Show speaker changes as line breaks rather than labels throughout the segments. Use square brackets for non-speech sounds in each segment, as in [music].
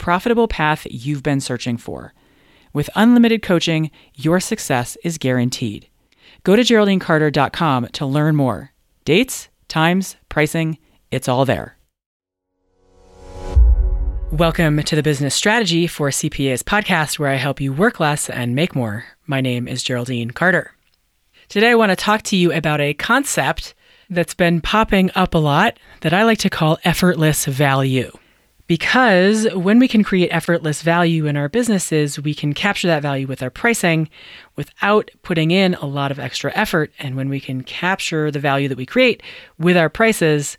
profitable path you've been searching for. With unlimited coaching, your success is guaranteed. Go to GeraldineCarter.com to learn more. Dates, times, pricing, it's all there. Welcome to the Business Strategy for CPAs podcast, where I help you work less and make more. My name is Geraldine Carter. Today, I want to talk to you about a concept that's been popping up a lot that I like to call effortless value. Because when we can create effortless value in our businesses, we can capture that value with our pricing without putting in a lot of extra effort. And when we can capture the value that we create with our prices,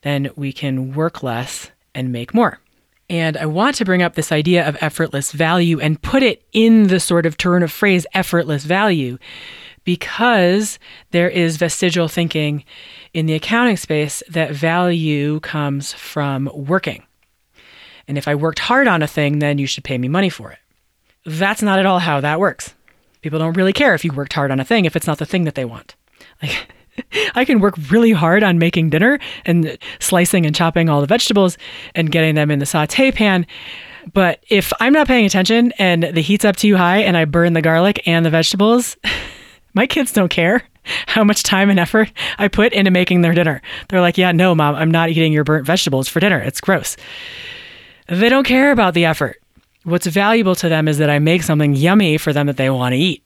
then we can work less and make more. And I want to bring up this idea of effortless value and put it in the sort of turn of phrase effortless value because there is vestigial thinking in the accounting space that value comes from working. And if I worked hard on a thing, then you should pay me money for it. That's not at all how that works. People don't really care if you worked hard on a thing if it's not the thing that they want. Like, [laughs] I can work really hard on making dinner and slicing and chopping all the vegetables and getting them in the saute pan. But if I'm not paying attention and the heat's up too high and I burn the garlic and the vegetables, [laughs] my kids don't care how much time and effort I put into making their dinner. They're like, yeah, no, mom, I'm not eating your burnt vegetables for dinner. It's gross. They don't care about the effort. What's valuable to them is that I make something yummy for them that they want to eat.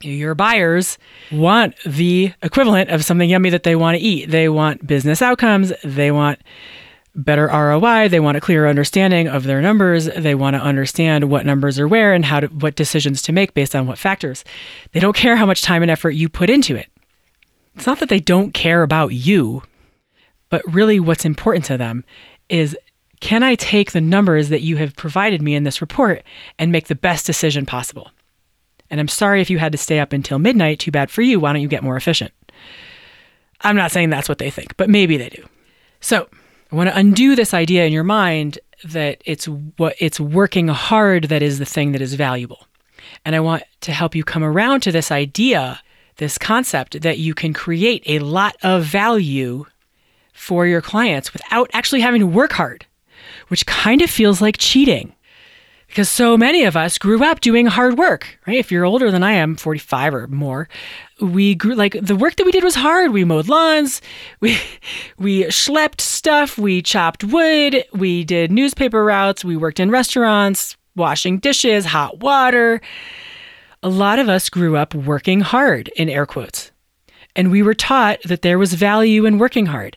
Your buyers want the equivalent of something yummy that they want to eat. They want business outcomes. They want better ROI. They want a clearer understanding of their numbers. They want to understand what numbers are where and how to, what decisions to make based on what factors. They don't care how much time and effort you put into it. It's not that they don't care about you, but really what's important to them is can I take the numbers that you have provided me in this report and make the best decision possible? And I'm sorry if you had to stay up until midnight. Too bad for you. Why don't you get more efficient? I'm not saying that's what they think, but maybe they do. So I want to undo this idea in your mind that it's what it's working hard that is the thing that is valuable. And I want to help you come around to this idea, this concept that you can create a lot of value for your clients without actually having to work hard which kind of feels like cheating. Because so many of us grew up doing hard work, right? If you're older than I am, 45 or more, we grew like the work that we did was hard. We mowed lawns, [laughs] we we schlepped stuff, we chopped wood, we did newspaper routes, we worked in restaurants, washing dishes, hot water. A lot of us grew up working hard in air quotes. And we were taught that there was value in working hard.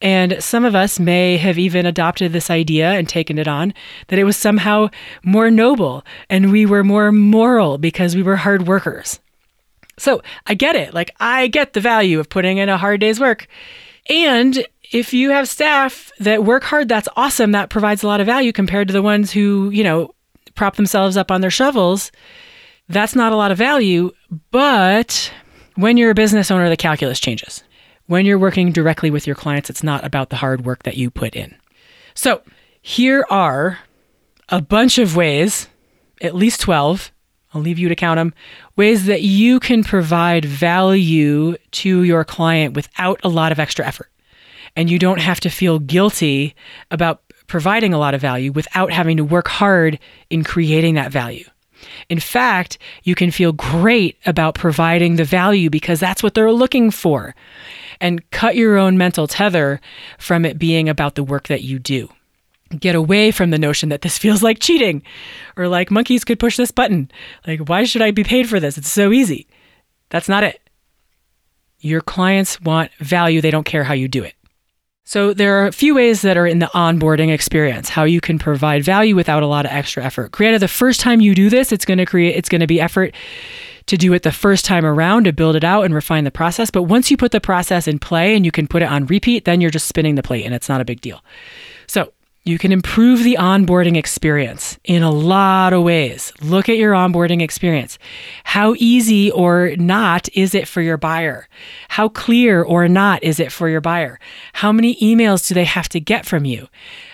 And some of us may have even adopted this idea and taken it on that it was somehow more noble and we were more moral because we were hard workers. So I get it. Like, I get the value of putting in a hard day's work. And if you have staff that work hard, that's awesome. That provides a lot of value compared to the ones who, you know, prop themselves up on their shovels. That's not a lot of value, but when you're a business owner, the calculus changes. When you're working directly with your clients, it's not about the hard work that you put in. So, here are a bunch of ways, at least 12, I'll leave you to count them, ways that you can provide value to your client without a lot of extra effort. And you don't have to feel guilty about providing a lot of value without having to work hard in creating that value. In fact, you can feel great about providing the value because that's what they're looking for. And cut your own mental tether from it being about the work that you do. Get away from the notion that this [laughs] feels like cheating or like monkeys could push this button. Like, why should I be paid for this? It's so easy. That's not it. Your clients want value, they don't care how you do it. So there are a few ways that are in the onboarding experience, how you can provide value without a lot of extra effort. Granted, the first time you do this, it's going to create it's going to be effort to do it the first time around to build it out and refine the process. But once you put the process in play and you can put it on repeat, then you're just spinning the plate and it's not a big deal. So you can improve the onboarding experience in a lot of ways. Look at your onboarding experience. How easy or not is it for your buyer? How clear or not is it for your buyer? How many emails do they have to get from you?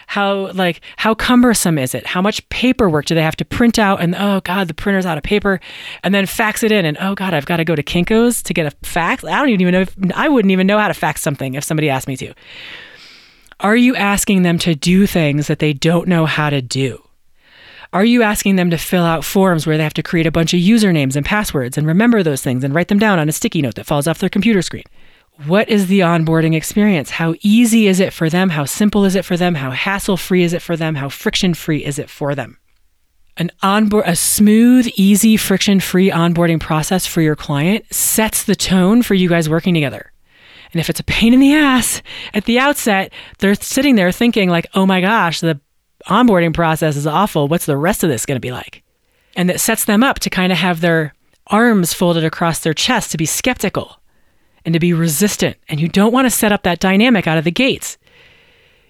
How like how cumbersome is it? How much paperwork do they have to print out and oh god, the printer's out of paper and then fax it in and oh god, I've got to go to Kinko's to get a fax. I don't even know if I wouldn't even know how to fax something if somebody asked me to. Are you asking them to do things that they don't know how to do? Are you asking them to fill out forms where they have to create a bunch of usernames and passwords and remember those things and write them down on a sticky note that falls off their computer screen? What is the onboarding experience? How easy is it for them? How simple is it for them? How hassle free is it for them? How friction free is it for them? An onboard, a smooth, easy, friction free onboarding process for your client sets the tone for you guys working together. And if it's a pain in the ass at the outset, they're sitting there thinking, like, oh my gosh, the onboarding process is awful. What's the rest of this going to be like? And that sets them up to kind of have their arms folded across their chest to be skeptical and to be resistant. And you don't want to set up that dynamic out of the gates.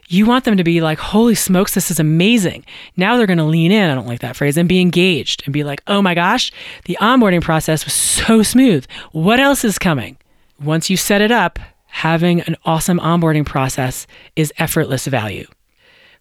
You want them to be like, holy smokes, this is amazing. Now they're going to lean in. I don't like that phrase and be engaged and be like, oh my gosh, the onboarding process was so smooth. What else is coming? Once you set it up, having an awesome onboarding process is effortless value.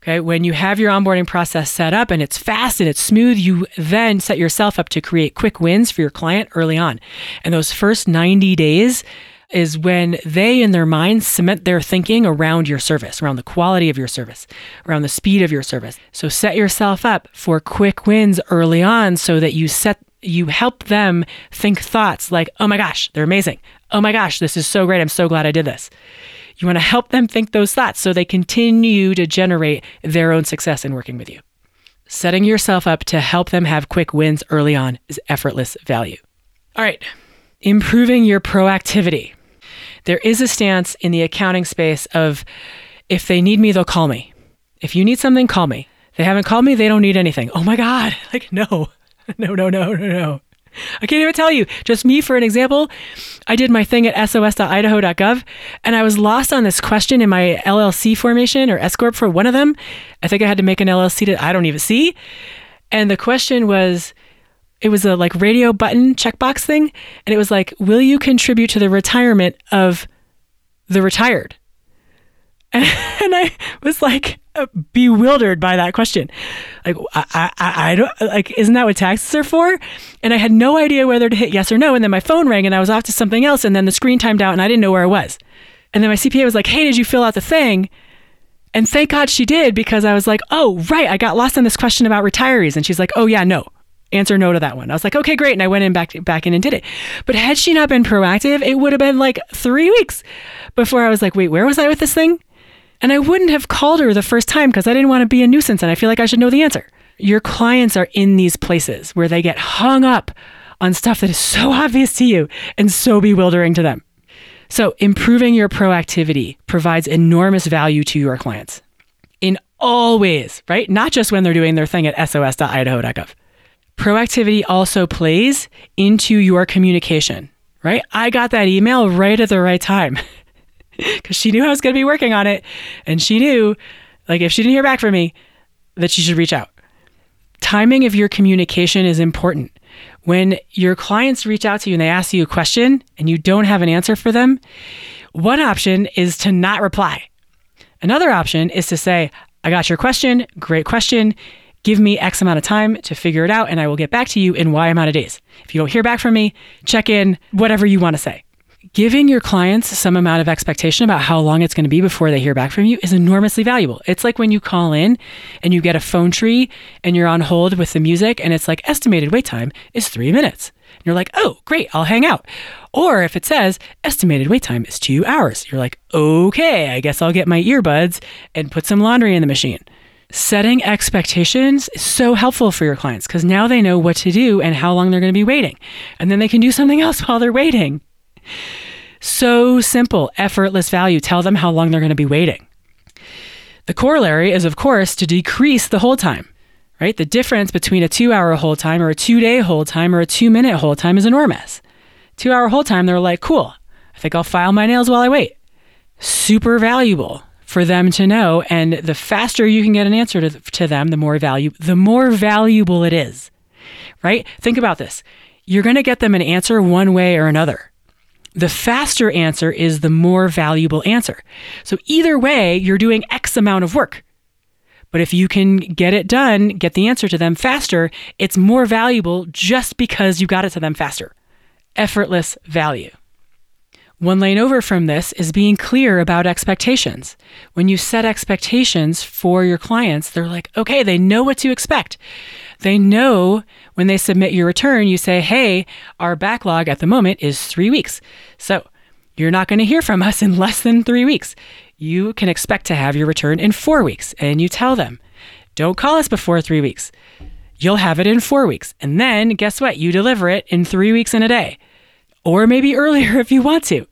Okay, when you have your onboarding process set up and it's fast and it's smooth, you then set yourself up to create quick wins for your client early on. And those first 90 days is when they in their minds cement their thinking around your service, around the quality of your service, around the speed of your service. So set yourself up for quick wins early on so that you set you help them think thoughts like, "Oh my gosh, they're amazing oh my gosh, this is so great. I'm so glad I did this. You want to help them think those thoughts so they continue to generate their own success in working with you. Setting yourself up to help them have quick wins early on is effortless value. All right, improving your proactivity. There is a stance in the accounting space of if they need me, they'll call me. If you need something, call me. They haven't called me, they don't need anything. Oh my God. [laughs] Like, [laughs] no, no, no, no, no, no. I can't even tell you. Just me, for an example, I did my thing at sos.idaho.gov and I was lost on this question in my LLC formation or S Corp for one of them. I think I had to make an LLC that I don't even see. And the question was, it was a like radio button checkbox thing. And it was like, will you contribute to the retirement of the retired? [laughs] And I was like uh, bewildered by that question. Like, I, I, I don't like, isn't that what taxes are for? And I had no idea whether to hit yes or no. And then my phone rang and I was off to something else. And then the screen timed out and I didn't know where I was. And then my CPA was like, hey, did you fill out the thing? And thank God she did because I was like, oh, right. I got lost on this question about retirees. And she's like, oh, yeah, no. Answer no to that one. I was like, okay, great. And I went in back, back in and did it. But had she not been proactive, it would have been like three weeks before I was like, wait, where was I with this thing? And I wouldn't have called her the first time because I didn't want to be a nuisance and I feel like I should know the answer. Your clients are in these places where they get hung up on stuff that is so obvious to you and so bewildering to them. So, improving your proactivity provides enormous value to your clients in all ways, right? Not just when they're doing their thing at sos.idaho.gov. Proactivity also plays into your communication, right? I got that email right at the right time. [laughs] [laughs] because she knew I was going to be working on it. And she knew, like, if she didn't hear back from me, that she should reach out. Timing of your communication is important. When your clients reach out to you and they ask you a question and you don't have an answer for them, one option is to not reply. Another option is to say, I got your question. Great question. Give me X amount of time to figure it out, and I will get back to you in Y amount of days. If you don't hear back from me, check in, whatever you want to say giving your clients some amount of expectation about how long it's going to be before they hear back from you is enormously valuable. It's like when you call in and you get a phone tree and you're on hold with the music and it's like estimated wait time is three minutes. And you're like, oh, great, I'll hang out. Or if it says estimated wait time is two hours, you're like, okay, I guess I'll get my earbuds and put some laundry in the machine. Setting expectations is so helpful for your clients because now they know what to do and how long they're going to be waiting. And then they can do something else while they're waiting. So simple, effortless value. Tell them how long they're going to be waiting. The corollary is, of course, to decrease the hold time, right? The difference between a two hour hold time or a two day hold time or a two minute hold time is enormous. Two hour hold time, they're like, cool, I think I'll file my nails while I wait. Super valuable for them to know. And the faster you can get an answer to, to them, the more value, the more valuable it is, right? Think about this. You're going to get them an answer one way or another the faster answer is the more valuable answer. So either way, you're doing X amount of work. But if you can get it done, get the answer to them faster, it's more valuable just because you got it to them faster. Effortless value. One lane over from this is being clear about expectations. When you set expectations for your clients, they're like, okay, they know what to expect. They know when they submit your return, you say, hey, our backlog at the moment is three weeks. So you're not going to hear from [laughs] us in less than three weeks. You can expect to have your return in four weeks. And you tell them, don't call us before three weeks. You'll have it in four weeks. And then guess what? You deliver it in three weeks and a day or maybe [laughs] earlier if you want to.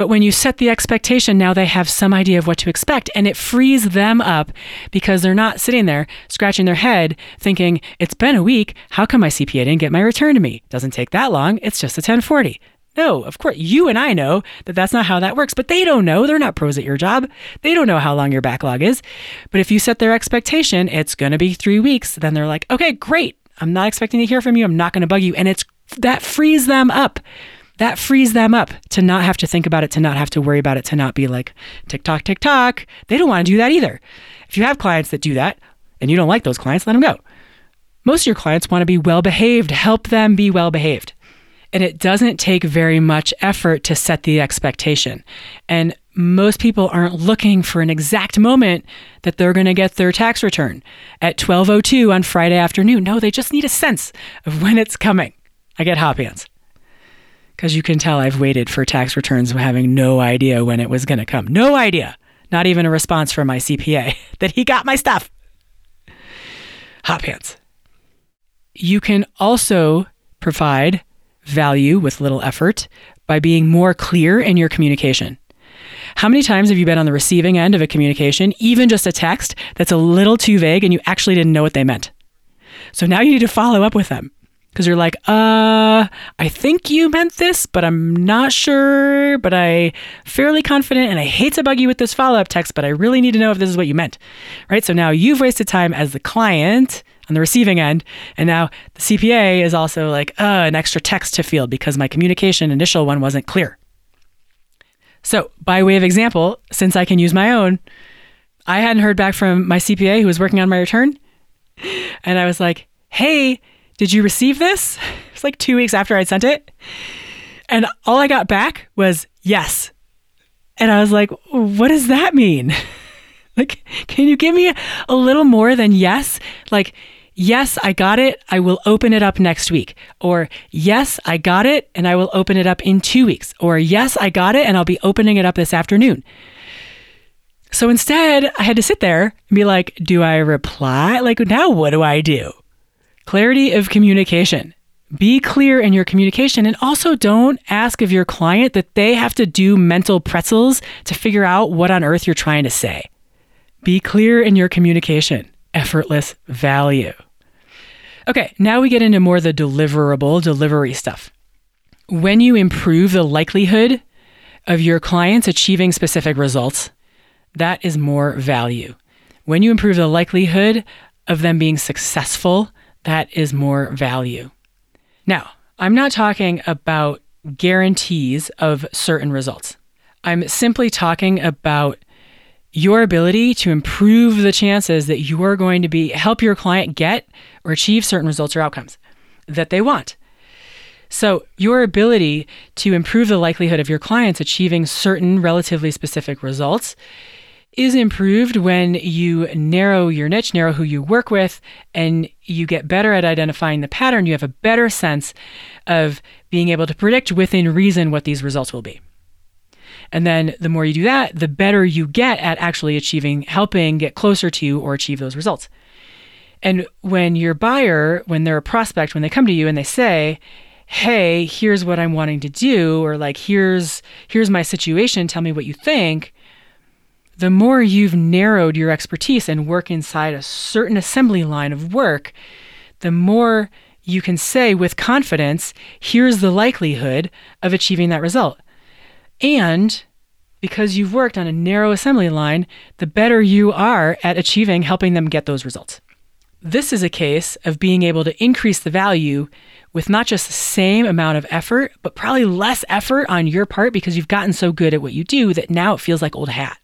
But when you set the expectation, now they have some idea of what to expect, and it frees them up because they're not sitting there scratching their head thinking, It's been a week. How come my CPA didn't get my return to me? Doesn't take that long. It's just a 1040. No, of course, you and I know that that's not how that works, but they don't know. They're not pros at your job. They don't know how long your backlog is. But if you set their expectation, it's going to be three weeks, then they're like, okay, great. I'm not expecting to hear from you. I'm not going to bug you. And it's that frees them up. That frees them up to not have to think about it, to not have to worry about it, to not be like tick tock, TikTok. They don't want to do that either. If you have clients that do that and you don't like those clients, let them go. Most of your clients want to be well behaved. Help them be well behaved. And it doesn't take very much effort to set the expectation. And most people aren't looking for an exact moment that they're going to get their tax return at 12:02 on Friday afternoon. No, they just need a sense of when it's coming. I get hot pants. Because you can tell I've waited for tax returns having no idea when it was going to come. No idea. Not even a response from my CPA [laughs] that he got my stuff. Hot pants. You can also provide value with little effort by being more clear in your communication. How many times have you been on the receiving end of a communication, even just a text that's a little too vague and you actually didn't know what they meant? So now you need to follow up with them because you're like, uh, I think you meant this, but I'm not sure, but I fairly confident and I hate to bug you with this follow-up text, but I really need to know if this is what you meant. Right? So now you've wasted time as the client on the receiving end, and now the CPA is also like, uh, an extra text to field because my communication initial one wasn't clear. So, by way of example, since I can use my own, I hadn't heard back from my CPA who was working on my return, and I was like, "Hey, did you receive this? It's like two weeks after I'd sent it. And all I got back was yes. And I was like, what does that mean? [laughs] like, can you give me a little more than yes? Like, yes, I got it. I will open it up next week. Or yes, I got it and I will open it up in two weeks. Or yes, I got it and I'll be opening it up this afternoon. So instead, I had to sit there and be like, do I reply? Like, now what do I do? Clarity of communication. Be clear in your communication and also don't ask of your client that they have to do mental pretzels to figure out what on earth you're trying to say. Be clear in your communication. Effortless value. Okay, now we get into more the deliverable delivery stuff. When you improve the likelihood of your clients achieving specific results, that is more value. When you improve the likelihood of them being successful that is more value. Now, I'm not talking about guarantees of certain results. I'm simply talking about your ability to improve the chances that you are going to be help your client get or achieve certain results or outcomes that they want. So, your ability to improve the likelihood of your clients achieving certain relatively specific results is improved when you narrow your niche, narrow who you work with, and you get better at identifying the pattern. You have a better sense of being able to predict within reason what these results will be. And then the more you do that, the better you get at actually achieving, helping get closer to or achieve those results. And when your buyer, when they're a prospect, when they come to you and they say, hey, here's what I'm wanting to do, or like, here's, here's my situation, tell me what you think, the more you've narrowed your expertise and work inside a certain assembly line of work, the more you can say with confidence, here's the likelihood of achieving that result. And because you've worked on a narrow assembly line, the better you are at achieving helping them get those results. This is a case of being able to increase the value with not just the same amount of effort, but probably less effort on your part because you've gotten so good at what you do that now it feels like old hat.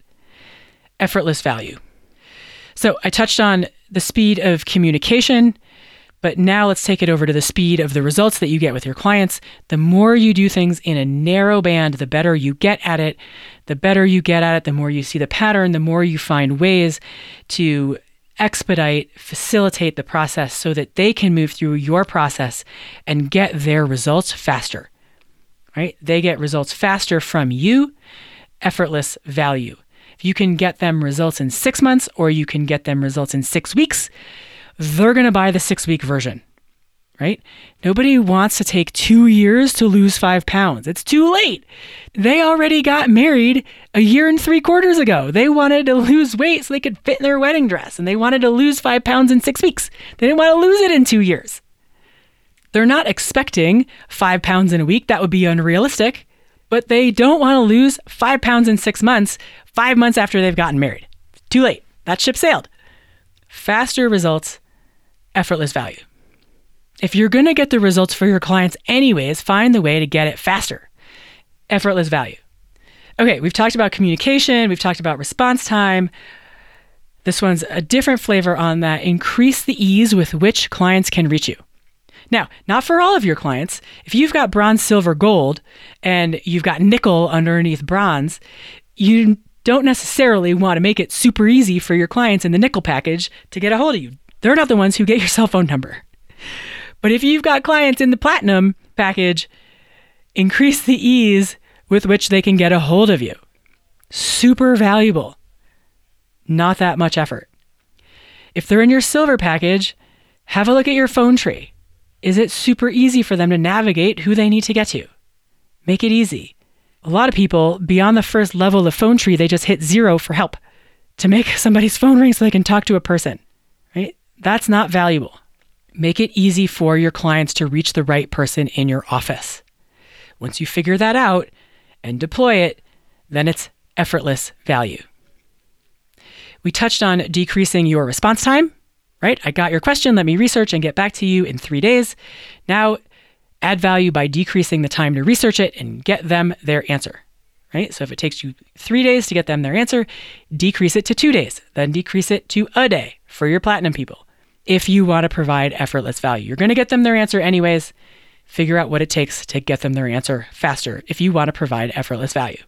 Effortless value. So I touched on the speed of communication, but now let's take it over to the speed of the results that you get with your clients. The more you do things in a narrow band, the better you get at it. The better you get at it, the more you see the pattern, the more you find ways to expedite, facilitate the process so that they can move through your process and get their results faster. Right? They get results faster from you, effortless value. If you can get them results in six months or you can get them results in six weeks, they're going to buy the six week version right? Nobody wants to take two years to lose five pounds. It's too late. They already got married a year and three quarters ago. They wanted to lose weight so they could fit in their wedding dress, and they wanted to lose five pounds in six weeks. They didn't want to lose it in two years. They're not expecting five pounds in a week. That would be unrealistic. But they don't want to lose five pounds in six months, five months after they've gotten married. Too late. That ship sailed. Faster results, effortless value. If you're going to get the results for your clients anyways, find the way to get it faster. Effortless value. Okay, we've talked about communication, we've talked about response time. This one's a different flavor on that. Increase the ease with which clients can reach you. Now, not for all of your clients. If you've got bronze, silver, gold, and you've got nickel underneath bronze, you don't necessarily want to make it super easy for your clients in the nickel package to get a hold of you. They're not the ones who get your [laughs] cell phone number. But if you've got clients in the platinum package, increase the ease with which they can get a hold of you. Super valuable. Not that much effort. If they're in your silver package, have a look at your phone tree. Is it super easy for them to navigate who they need to get to? Make it easy. A lot of people, beyond the first level of phone tree, they just hit zero for help to make [laughs] somebody's phone ring so they can talk to a person, right? That's not valuable. Make it easy for your clients to reach the right person in your office. Once you figure that out and deploy it, then it's effortless value. We touched on decreasing your response time, right? I got your question, let me research and get back to you in three days. Now, add value by decreasing the time to research it and get them their answer, right? So if it takes you three days to get them their answer, decrease it to two days, then decrease it to a day for your platinum people if you want to provide effortless value. You're going to get them their answer anyways. Figure out what it takes to get them their answer faster if you want to provide effortless value.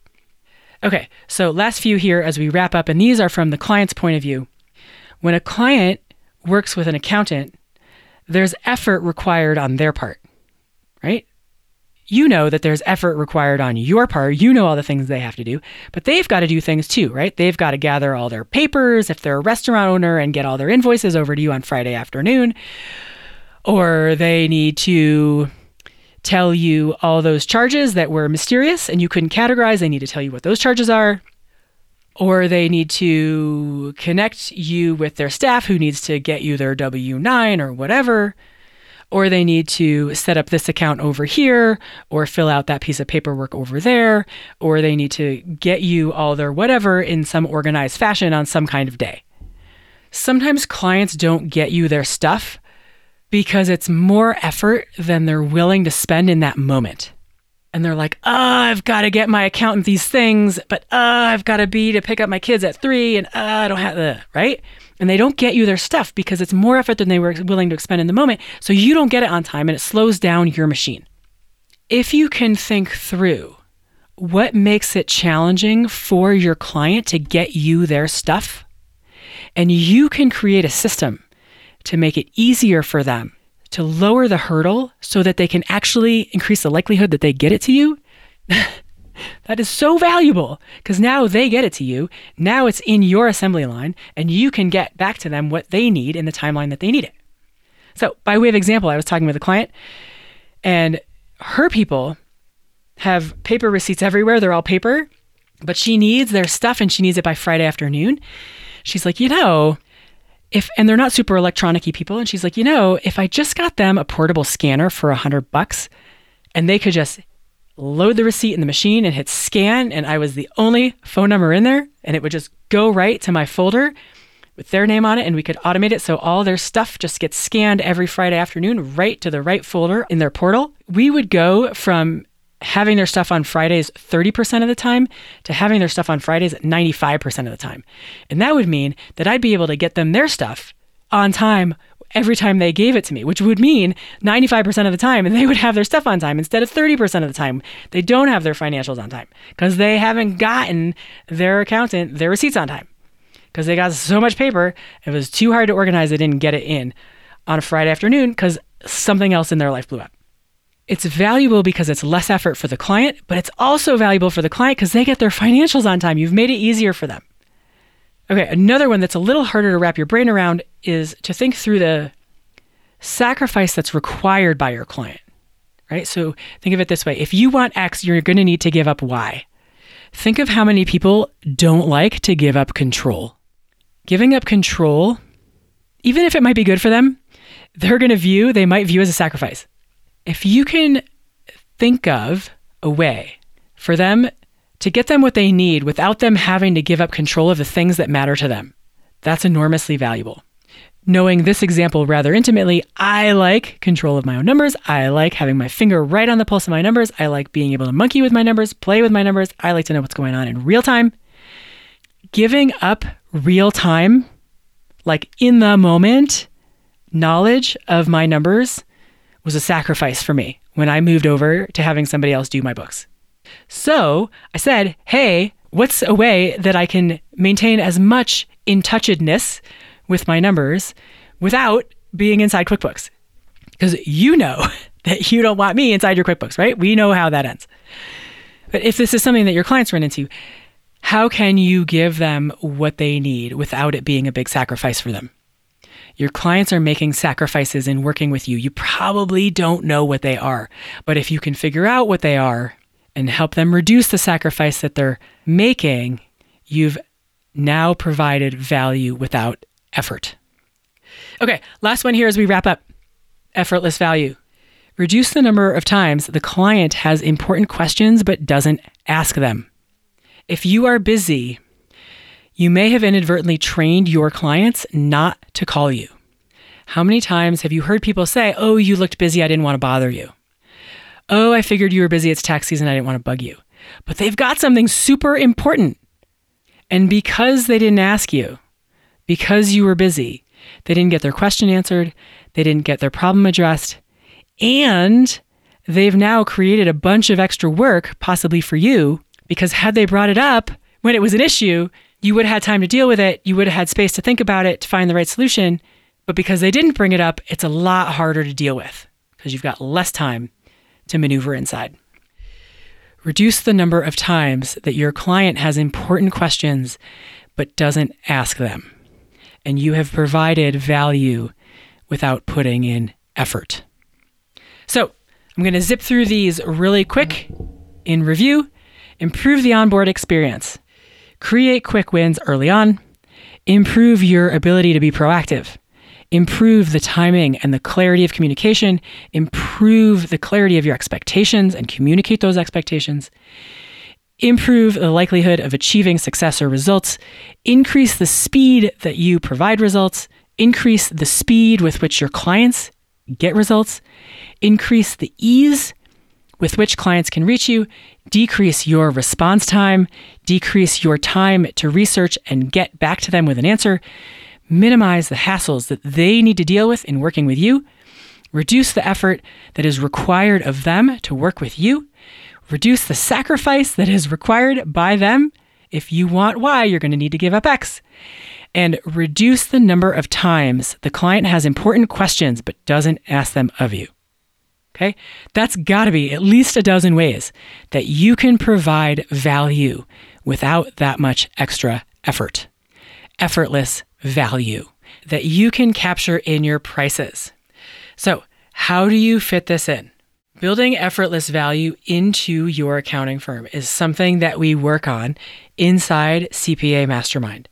Okay, so last few here as we wrap up, and these are from the client's point of view. When a client works with an accountant, there's effort required on their part, right? you know that there's effort required on your part. You know all the things they have to do, but they've got to do things too, right? They've got to gather all their papers if they're a restaurant owner and get all their invoices over to you on Friday afternoon. Or they need to tell you all those charges that were mysterious and you couldn't categorize. They need to tell you what those charges are. Or they need to connect you with their staff who needs to get you their W 9 or whatever or they need to set up this account over here or fill out that piece of paperwork over there, or they need to get you all their whatever in some organized fashion on some kind of day. Sometimes clients don't get you their stuff because it's more effort than they're willing to spend in that moment. And they're like, oh, I've got to get my accountant these things, but uh, I've got to be to pick up my kids at three, and uh, I don't have the, right? and they don't get you their stuff because it's more effort than they were willing to expend in the moment. So you don't get it on time and it slows down your machine. If you can think through what makes it challenging for your client to get you their stuff, and you can create a system to make it easier for them to lower the hurdle so that they can actually increase the likelihood that they get it to you. [laughs] That is so valuable because now they get it to you. Now it's in your assembly line and you can get back to them what they need in the timeline that they need it. So, by way of example, I was talking with a client and her people have paper receipts everywhere. They're all paper, but she needs their stuff and she needs it by Friday afternoon. She's like, you know, if and they're not super electronic people, and she's like, you know, if I just got them a portable scanner for a hundred bucks, and they could just load the receipt in the machine and hit scan, and I was the only phone number in there, and it would just go right to my folder with their name on it, and we could automate it so all their stuff just gets scanned every Friday afternoon right to the right folder in their portal. We would go from having their stuff on Fridays 30% of the time to having their stuff on Fridays 95% of the time. And that would mean that I'd be able to get them their stuff on time every time they gave it to me, which would mean 95% of the time and [laughs] they would have their stuff on time instead of 30% of the time. They don't have their financials on time because they haven't gotten their accountant their receipts on time because they got so much paper. It was too hard to organize. They didn't get it in on a Friday afternoon because something else in their life blew up. It's valuable because it's less effort for the client, but it's also valuable for the client because they get their financials on time. You've made it easier for them. Okay, another one that's a little harder to wrap your brain around is to think through the sacrifice that's required by your client, right? So think of it this way if you want X, you're going to need to give up Y. Think of how many people don't like to give up control. Giving up control, even if it might be good for them, they're going to view, they might view as a sacrifice. If you can think of a way for them to get them what they need without them having to give up control of the things that matter to them. That's enormously valuable. Knowing this example rather intimately, I like control of my own numbers. I like having my finger right on the pulse of my numbers. I like being able to monkey with my numbers, play with my numbers. I like to know what's going on in real time. Giving up real time, like in the moment, knowledge of my numbers was a sacrifice for me when I moved over to having somebody else do my books. So I said, hey, what's a way that I can maintain as much in touchedness with my numbers without being inside QuickBooks? Because you know [laughs] that you don't want me inside your QuickBooks, right? We know how that ends. But if this is something that your clients run into, how can you give them what they need without it being a big sacrifice for them? Your clients are making sacrifices in working with you. You probably don't know what they are, but if you can figure out what they are and help them reduce the sacrifice that they're making, you've now provided value without effort. Okay, last one here as we wrap up effortless value. Reduce the number of times the client has important questions but doesn't ask them. If you are busy, you may have inadvertently trained your clients not to call you. How many times have you heard people say, Oh, you looked busy, I didn't want to bother you? Oh, I figured you were busy. It's tax season. I didn't want to bug you. But they've got something super important. And because they didn't ask you, because you were busy, they didn't get their question answered, they didn't get their problem addressed, and they've now created a bunch of extra work, possibly for you, because had they brought it up when it was an issue, you would have had time to deal with it, you would have had space to think about it, to find the right solution. But because they didn't bring it up, it's a lot harder to deal with because you've got less time to maneuver inside. Reduce the number of times that your client has important questions but doesn't ask them. And you have provided value without putting in effort. So, I'm going to zip through these really quick in review. Improve the onboard experience. Create quick wins early on. Improve your ability to be proactive. Improve the timing and the clarity of communication, improve the clarity of your expectations and communicate those expectations, improve the likelihood of achieving success or results, increase the speed that you provide results, increase the speed with which your clients get results, increase the ease with which clients can reach you, decrease your response time, decrease your time to research and get back to them with an answer, minimize the hassles that they need to deal with in working with you, reduce the effort that is required of them to work with you, reduce the sacrifice that is required by them. If you want Y, you're going to need to give up X. And reduce the number of times the client has important questions but doesn't ask them of you. Okay? That's got to be at least a dozen ways that you can provide value without that much extra effort. Effortless value that you can capture in your prices. So, how do you fit this in? Building effortless value into your accounting firm is something that we work on inside CPA Mastermind.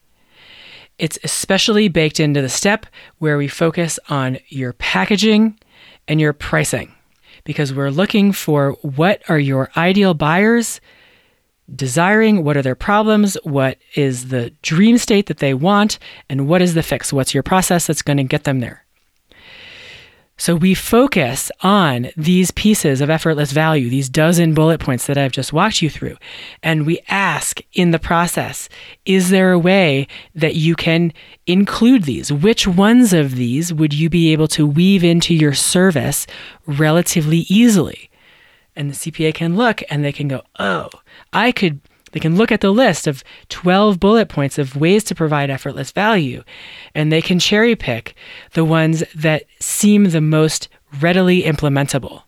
It's especially baked into the step where we focus on your packaging and your pricing because we're looking for what are your ideal buyers desiring, what are their problems, what is the dream state that they want, and what is the fix? What's your process that's going to get them there? So we focus on these pieces of effortless value, these dozen bullet points that I've just walked you through. And we ask in the process, is there a way that you can include these? Which ones of these would you be able to weave into your service relatively easily? And the CPA can look and they can go, oh, I could they can look at the list of 12 bullet points of ways to provide effortless value, and they can cherry pick the ones that seem the most readily implementable.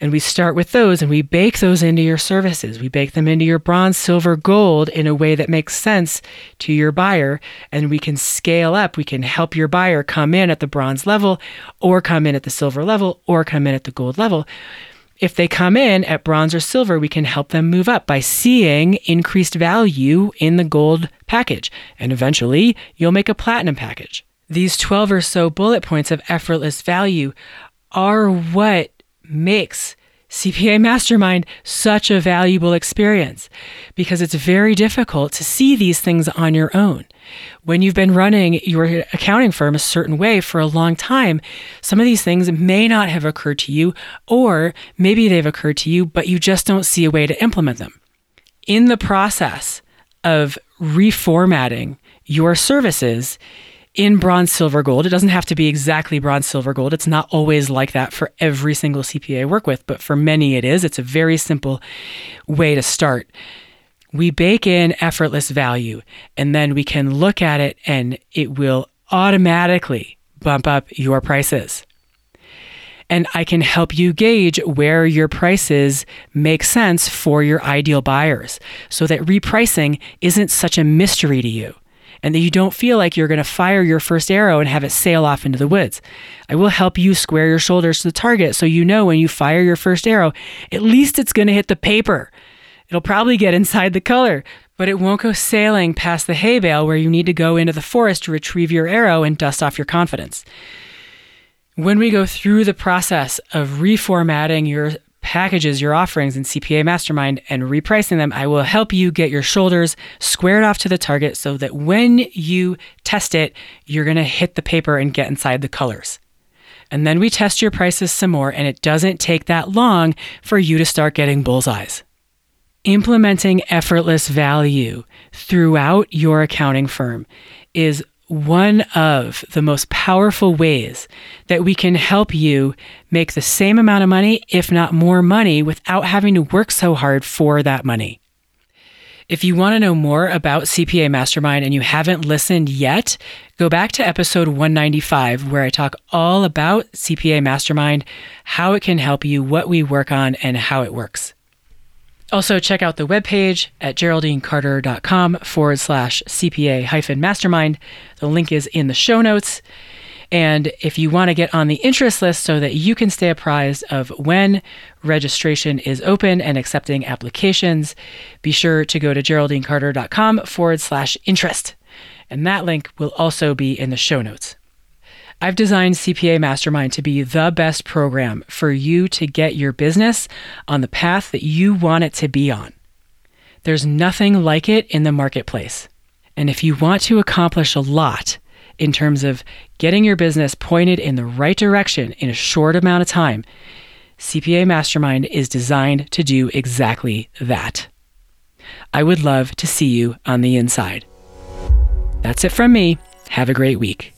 And we start with those and we bake those into your services. We bake them into your bronze, silver, gold in a way that makes sense to your buyer. And we can scale up. We can help your buyer come in at the bronze level, or come in at the silver level, or come in at the gold level if they come in at bronze or silver, we can help them move up by seeing increased value in the gold package. And eventually, you'll make a platinum package. These 12 or so bullet points of effortless value are what makes CPA Mastermind such a valuable experience because it's very difficult to see these things on your own. When you've been running your accounting firm a certain way for a long time, some of these things may not have occurred to you, or maybe they've occurred to you, but you just don't see a way to implement them. In the process of reformatting your services, in bronze, silver, gold. It doesn't have to be exactly bronze, silver, gold. It's not always like that for every single CPA I work with, but for many it is. It's a very simple way to start. We bake in effortless value and then we can look at it and it will automatically bump up your prices. And I can help you gauge where your prices make sense for your ideal buyers so that repricing isn't such a mystery to you and that you don't feel like you're going to fire your first arrow and have it sail off into the woods. I will help you square your shoulders to the target so you know when you fire your first arrow, at least it's going to hit the paper. It'll probably get inside the color, but it won't go sailing past the hay bale where you need to go into the forest to retrieve your arrow and dust off your confidence. When we go through the process of reformatting your packages your offerings in CPA Mastermind and repricing them, I will help you get your shoulders squared off to the target so that when you test it, you're going to hit the paper and get inside the colors. And then we test your prices some more, and it doesn't take that long for you to start getting bullseyes. Implementing effortless value throughout your accounting firm is one of the most powerful ways that we can help you make the same amount of money, if not more money, without having to work so hard for that money. If you want to know more about CPA Mastermind and you haven't listened yet, go back to episode 195, where I talk all about CPA Mastermind, how it can help you, what we work on, and how it works. Also, check out the webpage at geraldinecarter.com forward slash CPA hyphen mastermind. The link is in the show notes. And if you want to get on the interest list so that you can stay apprised of when registration is open and accepting applications, be sure to go to geraldinecarter.com forward slash interest. And that link will also be in the show notes. I've designed CPA Mastermind to be the best program for you to get your business on the path that you want it to be on. There's nothing like it in the marketplace. And if you want to accomplish a lot in terms of getting your business pointed in the right direction in a short amount of time, CPA Mastermind is designed to do exactly that. I would love to see you on the inside. That's it from me. Have a great week.